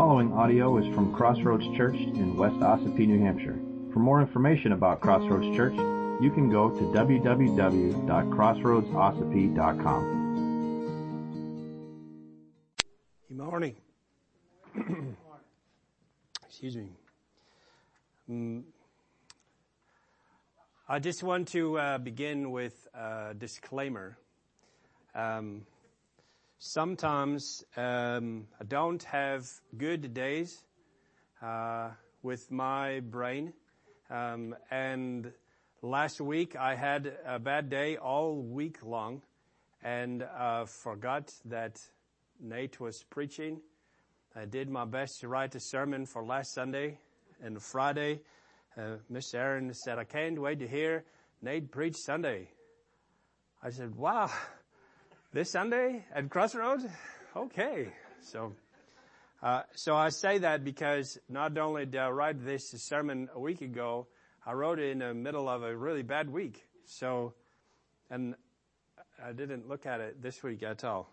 following audio is from Crossroads Church in West Ossipee, New Hampshire. For more information about Crossroads Church, you can go to www.crossroadsossipee.com. Good morning. Excuse me. Mm, I just want to uh, begin with a disclaimer. Um, sometimes um, I don't have good days uh, with my brain, um, and last week I had a bad day all week long, and uh, forgot that Nate was preaching. I did my best to write a sermon for last Sunday and Friday. Uh, Miss Aaron said, "I can't wait to hear Nate preach Sunday." I said, "Wow." This Sunday at Crossroads? Okay. So, uh, so I say that because not only did I write this sermon a week ago, I wrote it in the middle of a really bad week. So, and I didn't look at it this week at all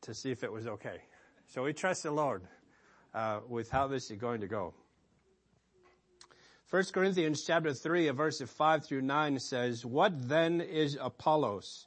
to see if it was okay. So we trust the Lord uh, with how this is going to go. First Corinthians chapter three, verses five through nine says, "What then is Apollos?"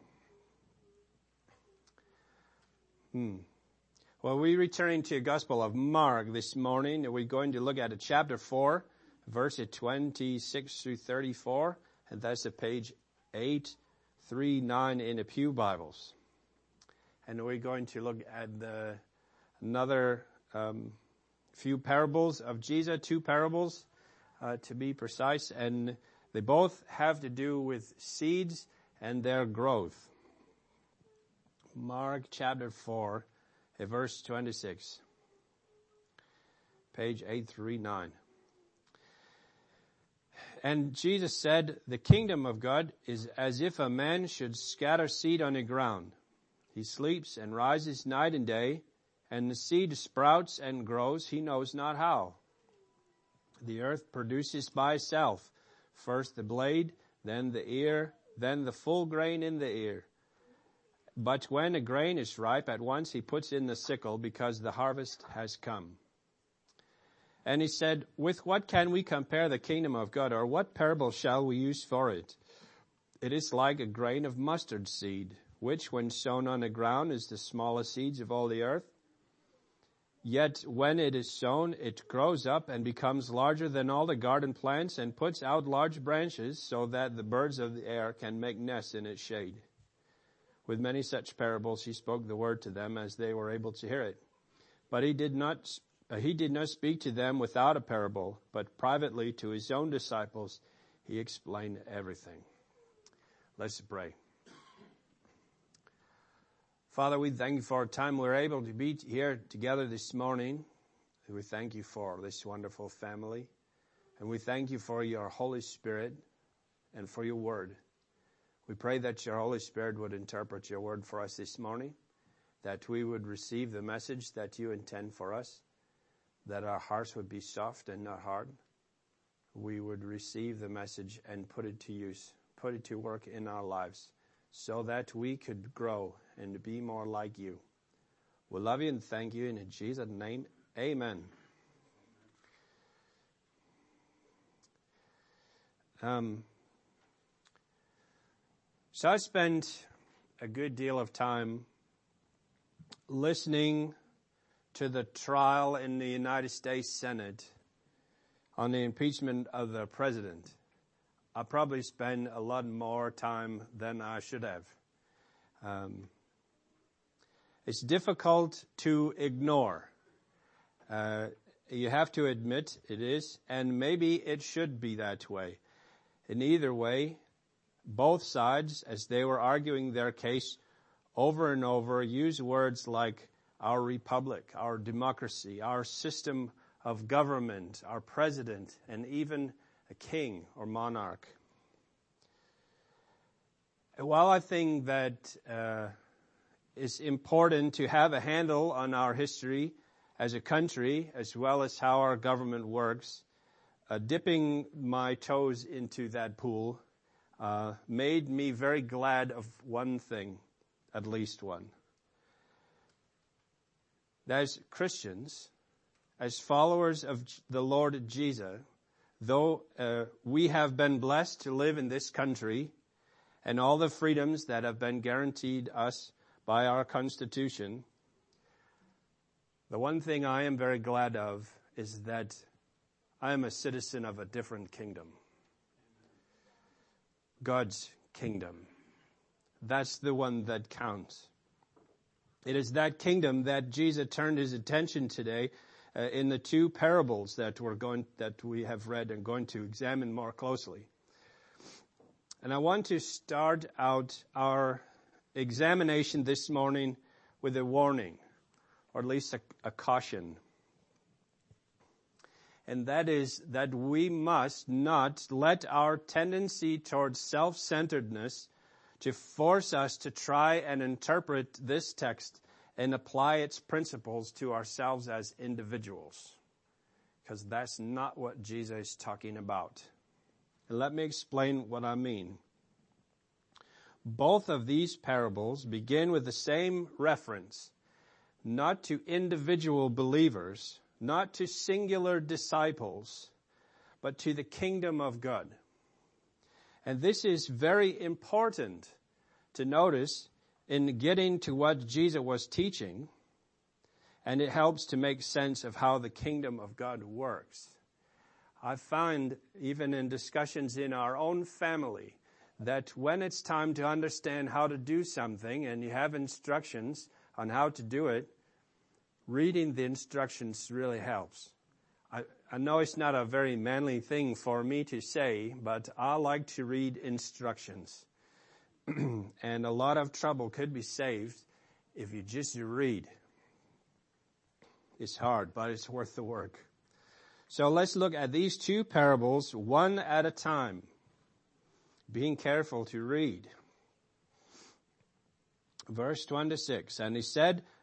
Hmm. Well, we're returning to the Gospel of Mark this morning. We're going to look at chapter 4, verses 26 through 34, and that's at page 839 in the Pew Bibles. And we're going to look at the, another um, few parables of Jesus, two parables uh, to be precise, and they both have to do with seeds and their growth. Mark chapter 4, verse 26. Page 839. And Jesus said, The kingdom of God is as if a man should scatter seed on the ground. He sleeps and rises night and day, and the seed sprouts and grows, he knows not how. The earth produces by itself first the blade, then the ear, then the full grain in the ear. But when a grain is ripe, at once he puts in the sickle because the harvest has come. And he said, with what can we compare the kingdom of God or what parable shall we use for it? It is like a grain of mustard seed, which when sown on the ground is the smallest seeds of all the earth. Yet when it is sown, it grows up and becomes larger than all the garden plants and puts out large branches so that the birds of the air can make nests in its shade. With many such parables, he spoke the word to them as they were able to hear it. But he did not, uh, he did not speak to them without a parable, but privately to his own disciples, he explained everything. Let's pray. Father, we thank you for a time we're able to be here together this morning. We thank you for this wonderful family. And we thank you for your Holy Spirit and for your word. We pray that your Holy Spirit would interpret your word for us this morning, that we would receive the message that you intend for us, that our hearts would be soft and not hard. We would receive the message and put it to use, put it to work in our lives so that we could grow and be more like you. We love you and thank you in Jesus' name. Amen. Um, so I spent a good deal of time listening to the trial in the United States Senate on the impeachment of the president. I probably spent a lot more time than I should have. Um, it's difficult to ignore. Uh, you have to admit it is, and maybe it should be that way. In either way, both sides, as they were arguing their case over and over, use words like our republic, our democracy, our system of government, our president, and even a king or monarch. While I think that uh, it's important to have a handle on our history as a country, as well as how our government works, uh, dipping my toes into that pool uh, made me very glad of one thing, at least one. As Christians, as followers of the Lord Jesus, though uh, we have been blessed to live in this country and all the freedoms that have been guaranteed us by our Constitution, the one thing I am very glad of is that I am a citizen of a different kingdom. God's kingdom. That's the one that counts. It is that kingdom that Jesus turned his attention today uh, in the two parables that we're going, that we have read and going to examine more closely. And I want to start out our examination this morning with a warning, or at least a, a caution. And that is that we must not let our tendency towards self-centeredness to force us to try and interpret this text and apply its principles to ourselves as individuals. Because that's not what Jesus is talking about. And let me explain what I mean. Both of these parables begin with the same reference, not to individual believers, not to singular disciples, but to the kingdom of God. And this is very important to notice in getting to what Jesus was teaching, and it helps to make sense of how the kingdom of God works. I find even in discussions in our own family that when it's time to understand how to do something and you have instructions on how to do it, reading the instructions really helps. I, I know it's not a very manly thing for me to say, but I like to read instructions. and a lot of trouble could be saved if you just read. It's hard, but it's worth the work. So let's look at these two parables one at a time, being careful to read. Verse 26, and he said,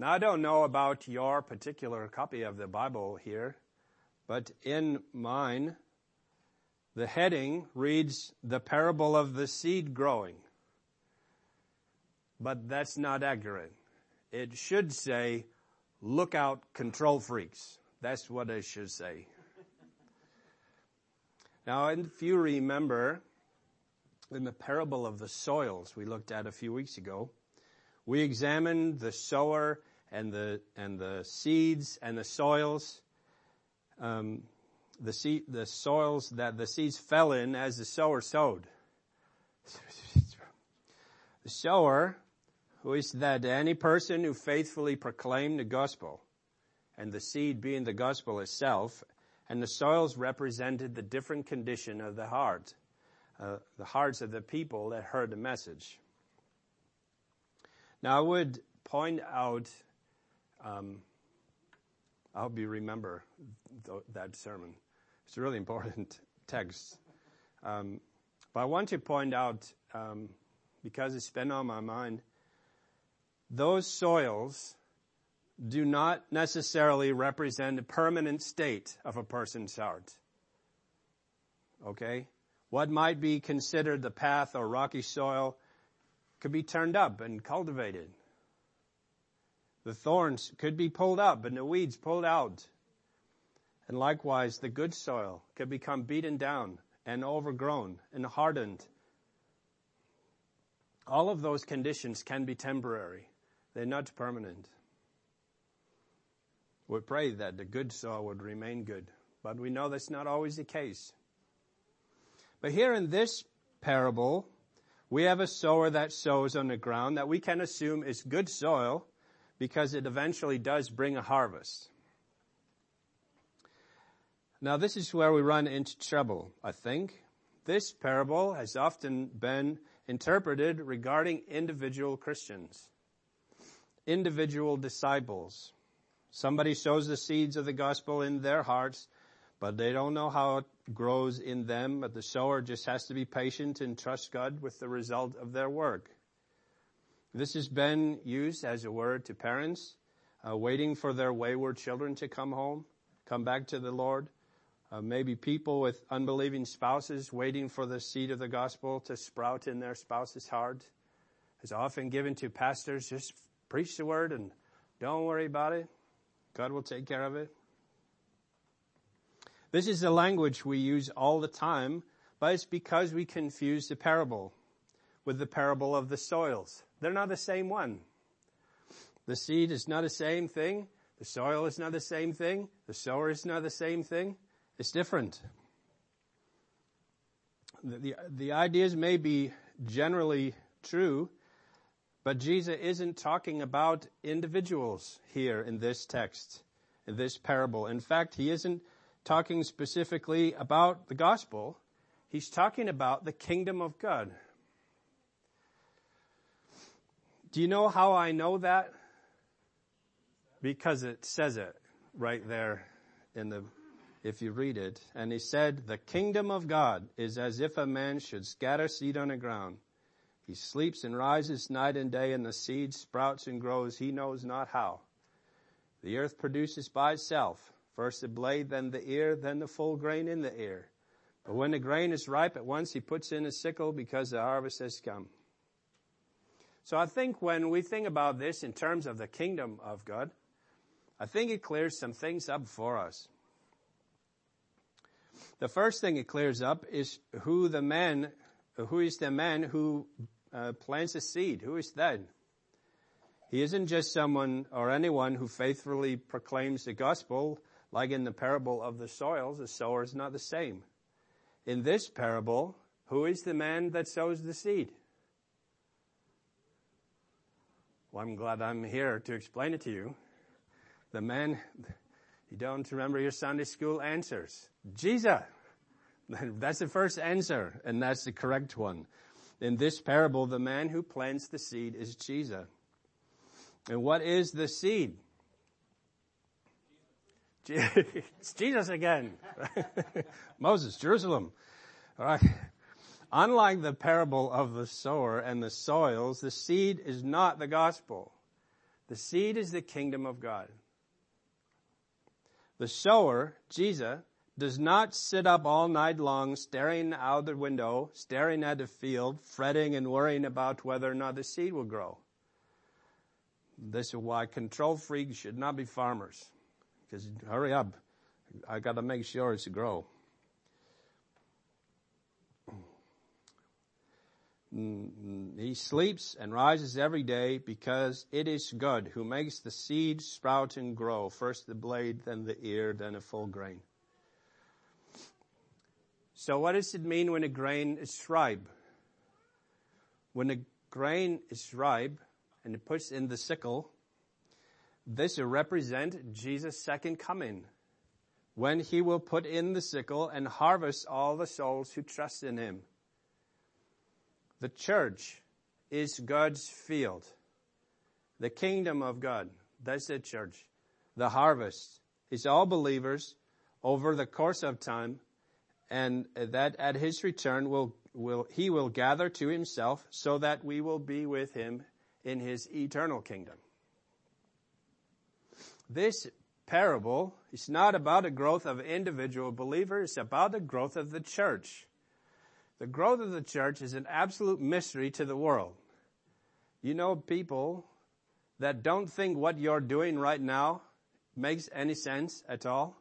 Now I don't know about your particular copy of the Bible here, but in mine, the heading reads the parable of the seed growing. But that's not accurate. It should say, look out control freaks. That's what it should say. Now, if you remember in the parable of the soils we looked at a few weeks ago, we examined the sower and the, and the seeds and the soils, um, the seed, the soils that the seeds fell in as the sower sowed. the sower, who is that any person who faithfully proclaimed the gospel, and the seed being the gospel itself, and the soils represented the different condition of the heart, uh, the hearts of the people that heard the message. Now I would point out, I hope you remember th- that sermon. It's a really important text. Um, but I want to point out, um, because it's been on my mind, those soils do not necessarily represent a permanent state of a person's heart. Okay? What might be considered the path or rocky soil could be turned up and cultivated. The thorns could be pulled up and the weeds pulled out. And likewise, the good soil could become beaten down and overgrown and hardened. All of those conditions can be temporary. They're not permanent. We pray that the good soil would remain good but we know that's not always the case. But here in this parable, we have a sower that sows on the ground that we can assume is good soil because it eventually does bring a harvest. Now this is where we run into trouble, I think. This parable has often been interpreted regarding individual Christians, individual disciples. Somebody sows the seeds of the gospel in their hearts, but they don't know how it grows in them, but the sower just has to be patient and trust God with the result of their work. This has been used as a word to parents, uh, waiting for their wayward children to come home, come back to the Lord. Uh, maybe people with unbelieving spouses waiting for the seed of the gospel to sprout in their spouse's heart. It's often given to pastors, just preach the word and don't worry about it. God will take care of it. This is the language we use all the time, but it's because we confuse the parable with the parable of the soils. They're not the same one. The seed is not the same thing. The soil is not the same thing. The sower is not the same thing. It's different. The, the, the ideas may be generally true, but Jesus isn't talking about individuals here in this text, in this parable. In fact, he isn't talking specifically about the gospel. He's talking about the kingdom of God. Do you know how I know that? Because it says it right there in the, if you read it. And he said, the kingdom of God is as if a man should scatter seed on the ground. He sleeps and rises night and day and the seed sprouts and grows. He knows not how. The earth produces by itself First the blade, then the ear, then the full grain in the ear. But when the grain is ripe, at once he puts in a sickle because the harvest has come. So I think when we think about this in terms of the kingdom of God, I think it clears some things up for us. The first thing it clears up is who the man, who is the man who uh, plants a seed? Who is that? He isn't just someone or anyone who faithfully proclaims the gospel like in the parable of the soils, the sower is not the same. In this parable, who is the man that sows the seed? Well, I'm glad I'm here to explain it to you. The man, you don't remember your Sunday school answers. Jesus. That's the first answer, and that's the correct one. In this parable, the man who plants the seed is Jesus. And what is the seed? it's Jesus again. Moses, Jerusalem. All right. Unlike the parable of the sower and the soils, the seed is not the gospel. The seed is the kingdom of God. The sower, Jesus, does not sit up all night long staring out the window, staring at the field, fretting and worrying about whether or not the seed will grow. This is why control freaks should not be farmers because hurry up. I got to make sure it's grow. Mm, mm, he sleeps and rises every day because it is God who makes the seed sprout and grow. First the blade, then the ear, then a full grain. So what does it mean when a grain is ripe? When a grain is ripe and it puts in the sickle, this will represent Jesus' second coming, when he will put in the sickle and harvest all the souls who trust in him. The church is God's field. The kingdom of God, that's the church. The harvest is all believers over the course of time and that at his return will, will, he will gather to himself so that we will be with him in his eternal kingdom. This parable is not about the growth of individual believers, it's about the growth of the church. The growth of the church is an absolute mystery to the world. You know people that don't think what you're doing right now makes any sense at all.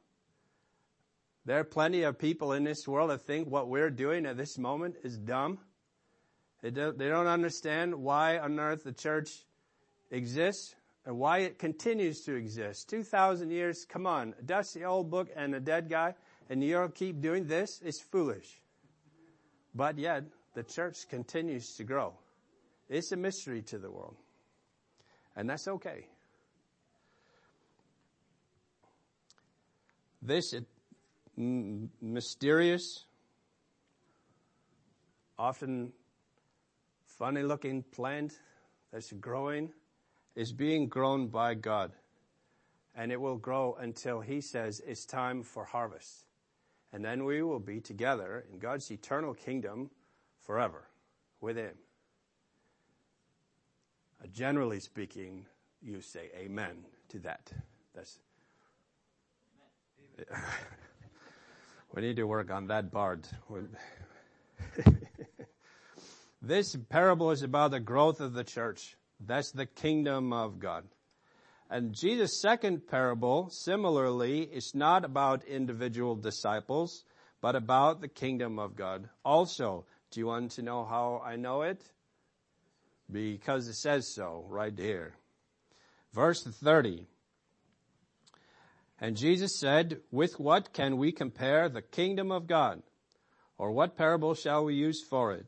There are plenty of people in this world that think what we're doing at this moment is dumb. They don't, they don't understand why on earth the church exists and why it continues to exist. 2,000 years, come on, a dusty old book and a dead guy, and you'll keep doing this? It's foolish. But yet, the church continues to grow. It's a mystery to the world. And that's okay. This mysterious, often funny looking plant that's growing is being grown by God. And it will grow until He says it's time for harvest. And then we will be together in God's eternal kingdom forever with Him. Uh, generally speaking, you say amen to that. That's. we need to work on that part. this parable is about the growth of the church. That's the kingdom of God. And Jesus' second parable, similarly, is not about individual disciples, but about the kingdom of God. Also, do you want to know how I know it? Because it says so right here. Verse 30. And Jesus said, with what can we compare the kingdom of God? Or what parable shall we use for it?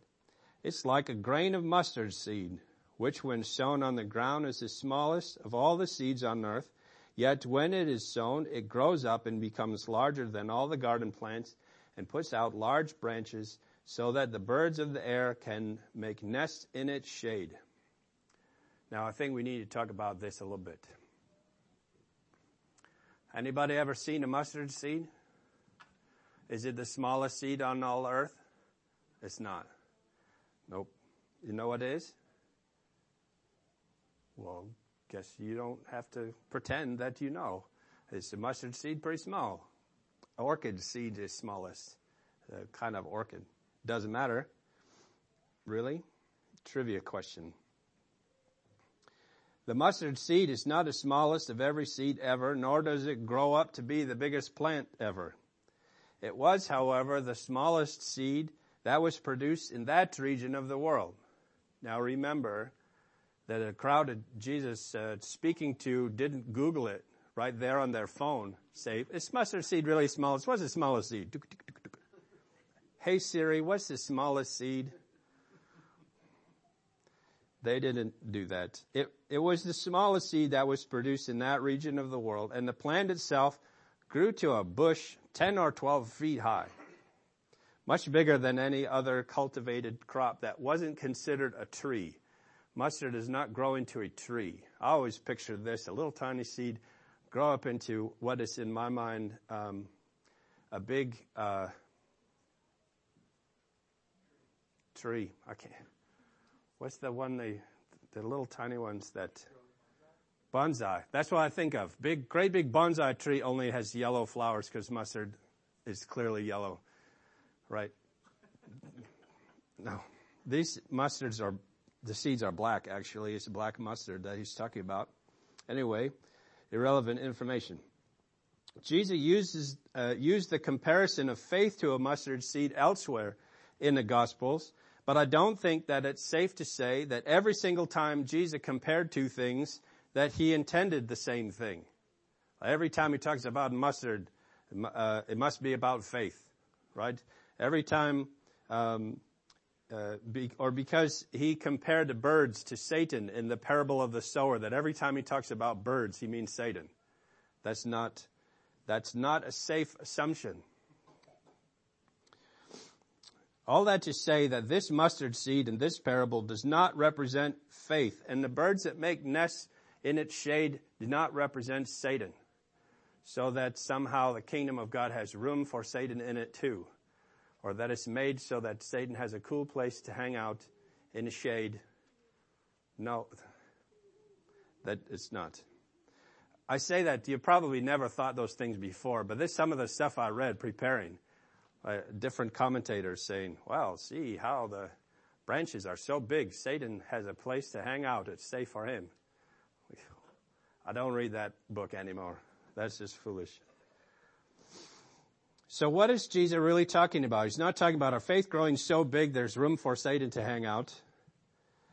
It's like a grain of mustard seed which when sown on the ground is the smallest of all the seeds on earth, yet when it is sown, it grows up and becomes larger than all the garden plants and puts out large branches so that the birds of the air can make nests in its shade. Now I think we need to talk about this a little bit. Anybody ever seen a mustard seed? Is it the smallest seed on all earth? It's not. Nope. You know what it is? Well, guess you don't have to pretend that you know. Is the mustard seed pretty small? Orchid seed is smallest uh, kind of orchid. Doesn't matter. Really? Trivia question. The mustard seed is not the smallest of every seed ever, nor does it grow up to be the biggest plant ever. It was, however, the smallest seed that was produced in that region of the world. Now remember, that a crowd of Jesus uh, speaking to didn't Google it right there on their phone. Say, is mustard seed really small? What's the smallest seed? Hey Siri, what's the smallest seed? They didn't do that. It, it was the smallest seed that was produced in that region of the world, and the plant itself grew to a bush 10 or 12 feet high. Much bigger than any other cultivated crop that wasn't considered a tree. Mustard does not grow into a tree. I always picture this, a little tiny seed grow up into what is in my mind um, a big uh, tree. I can't. What's the one they, the little tiny ones that bonsai? That's what I think of. Big, great big bonsai tree only has yellow flowers because mustard is clearly yellow, right? No, these mustards are the seeds are black, actually. It's black mustard that he's talking about. Anyway, irrelevant information. Jesus uses, uh, used the comparison of faith to a mustard seed elsewhere in the Gospels, but I don't think that it's safe to say that every single time Jesus compared two things, that he intended the same thing. Every time he talks about mustard, uh, it must be about faith, right? Every time um, uh, be, or because he compared the birds to Satan in the parable of the sower, that every time he talks about birds, he means Satan. That's not, that's not a safe assumption. All that to say that this mustard seed in this parable does not represent faith, and the birds that make nests in its shade do not represent Satan. So that somehow the kingdom of God has room for Satan in it too or that it's made so that Satan has a cool place to hang out in the shade. No, that it's not. I say that you probably never thought those things before, but this some of the stuff I read preparing. Uh, different commentators saying, well, see how the branches are so big. Satan has a place to hang out. It's safe for him. I don't read that book anymore. That's just foolish. So what is Jesus really talking about? He's not talking about our faith growing so big there's room for Satan to hang out.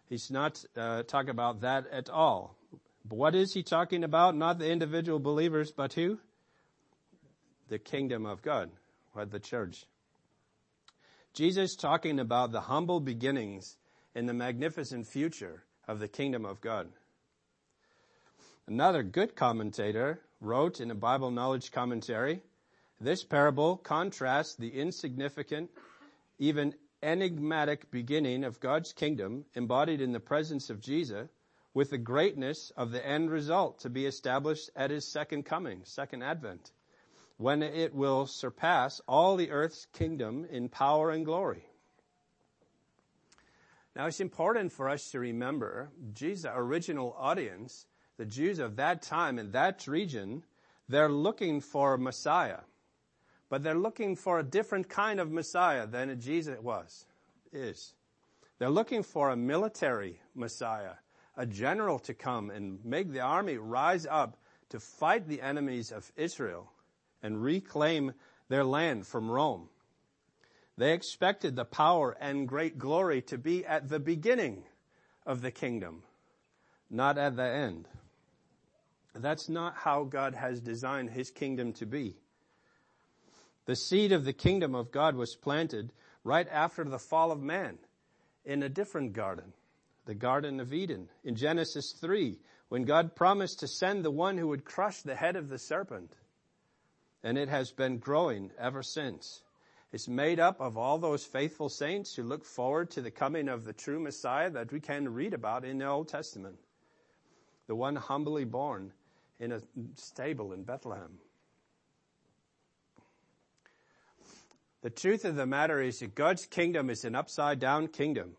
He's not uh, talking about that at all. But what is he talking about? Not the individual believers, but who? The kingdom of God, or the church. Jesus talking about the humble beginnings and the magnificent future of the kingdom of God. Another good commentator wrote in a Bible knowledge commentary, this parable contrasts the insignificant, even enigmatic beginning of God's kingdom embodied in the presence of Jesus with the greatness of the end result to be established at his second coming, second advent, when it will surpass all the earth's kingdom in power and glory. Now it's important for us to remember Jesus' original audience, the Jews of that time in that region, they're looking for a Messiah. But they're looking for a different kind of Messiah than Jesus was, is. They're looking for a military Messiah, a general to come and make the army rise up to fight the enemies of Israel and reclaim their land from Rome. They expected the power and great glory to be at the beginning of the kingdom, not at the end. That's not how God has designed his kingdom to be. The seed of the kingdom of God was planted right after the fall of man in a different garden, the Garden of Eden. In Genesis 3, when God promised to send the one who would crush the head of the serpent. And it has been growing ever since. It's made up of all those faithful saints who look forward to the coming of the true Messiah that we can read about in the Old Testament. The one humbly born in a stable in Bethlehem. The truth of the matter is that God's kingdom is an upside down kingdom.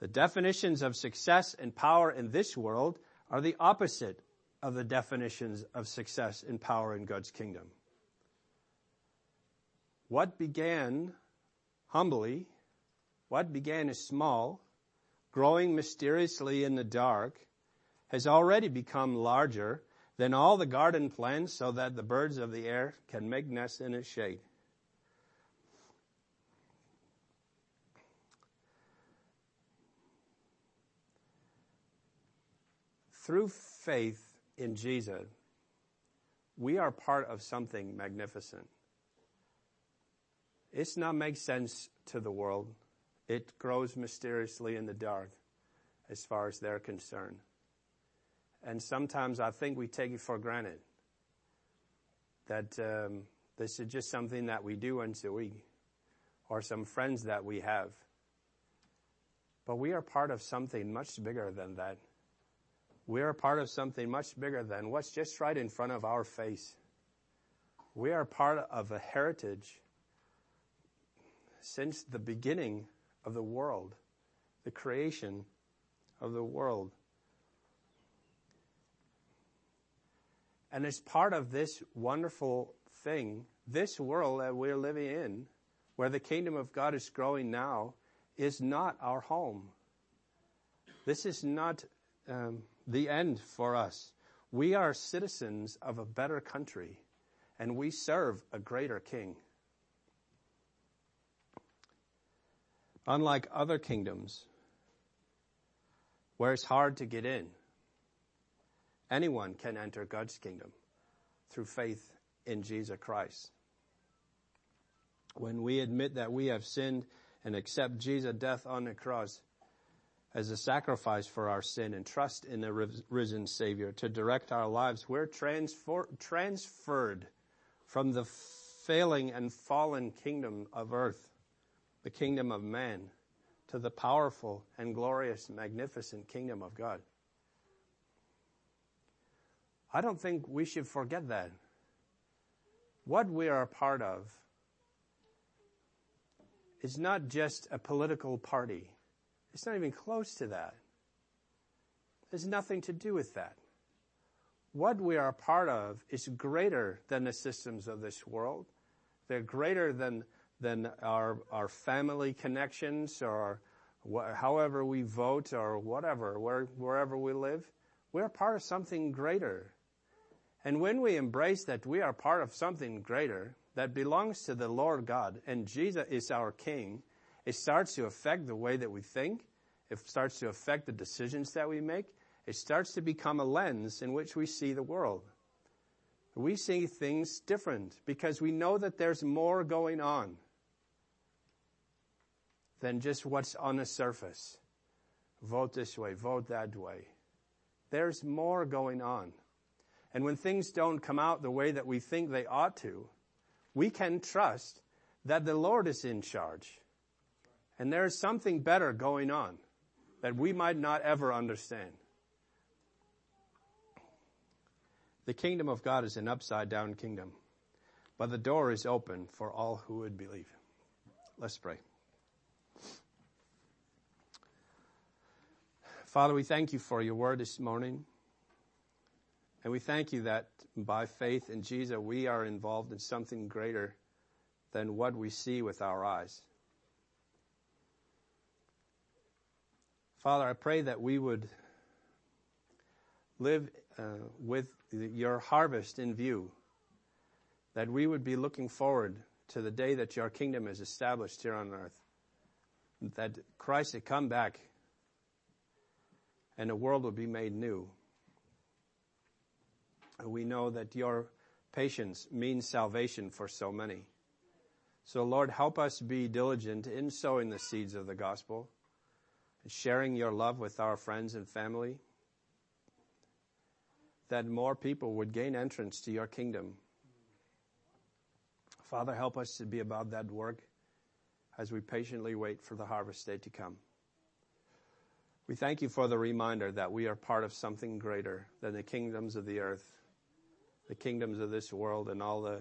The definitions of success and power in this world are the opposite of the definitions of success and power in God's kingdom. What began humbly, what began as small, growing mysteriously in the dark, has already become larger than all the garden plants so that the birds of the air can make nests in its shade. Through faith in Jesus, we are part of something magnificent. It's not make sense to the world. It grows mysteriously in the dark as far as they're concerned. And sometimes I think we take it for granted that um, this is just something that we do once a week or some friends that we have. But we are part of something much bigger than that. We are part of something much bigger than what's just right in front of our face. We are part of a heritage since the beginning of the world, the creation of the world. And as part of this wonderful thing, this world that we're living in, where the kingdom of God is growing now, is not our home. This is not um, the end for us. We are citizens of a better country and we serve a greater king. Unlike other kingdoms where it's hard to get in, anyone can enter God's kingdom through faith in Jesus Christ. When we admit that we have sinned and accept Jesus' death on the cross, as a sacrifice for our sin and trust in the risen Savior to direct our lives, we're transfer- transferred from the failing and fallen kingdom of earth, the kingdom of man, to the powerful and glorious, magnificent kingdom of God. I don't think we should forget that. What we are a part of is not just a political party it's not even close to that. There's nothing to do with that. What we are a part of is greater than the systems of this world. They're greater than, than our, our family connections or wh- however we vote or whatever, where, wherever we live. We're part of something greater. And when we embrace that we are part of something greater that belongs to the Lord God and Jesus is our King, it starts to affect the way that we think. It starts to affect the decisions that we make. it starts to become a lens in which we see the world. We see things different because we know that there's more going on than just what's on the surface. Vote this way, vote that way. There's more going on. And when things don't come out the way that we think they ought to, we can trust that the Lord is in charge. And there is something better going on that we might not ever understand. The kingdom of God is an upside down kingdom, but the door is open for all who would believe. Let's pray. Father, we thank you for your word this morning. And we thank you that by faith in Jesus, we are involved in something greater than what we see with our eyes. Father, I pray that we would live uh, with your harvest in view, that we would be looking forward to the day that your kingdom is established here on earth, that Christ had come back and the world will be made new. We know that your patience means salvation for so many. So Lord, help us be diligent in sowing the seeds of the gospel sharing your love with our friends and family, that more people would gain entrance to your kingdom. Father, help us to be about that work as we patiently wait for the harvest day to come. We thank you for the reminder that we are part of something greater than the kingdoms of the earth, the kingdoms of this world, and all the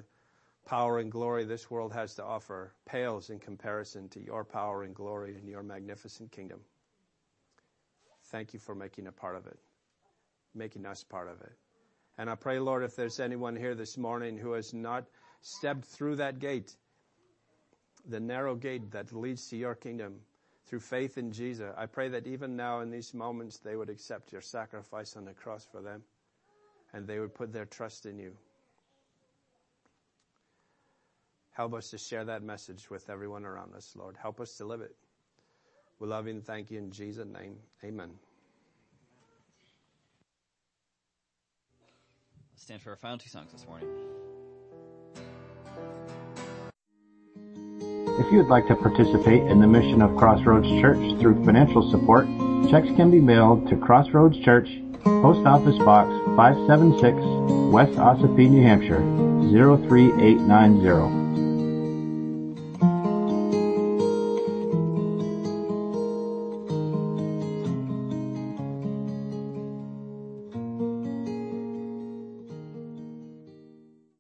power and glory this world has to offer pales in comparison to your power and glory and your magnificent kingdom. Thank you for making a part of it, making us part of it. And I pray, Lord, if there's anyone here this morning who has not stepped through that gate, the narrow gate that leads to your kingdom, through faith in Jesus. I pray that even now in these moments they would accept your sacrifice on the cross for them and they would put their trust in you. Help us to share that message with everyone around us, Lord. Help us to live it. We love you and thank you in Jesus' name. Amen. stand for our final two songs this morning. If you would like to participate in the mission of Crossroads Church through financial support, checks can be mailed to Crossroads Church, Post Office Box 576, West Ossipee, New Hampshire 03890.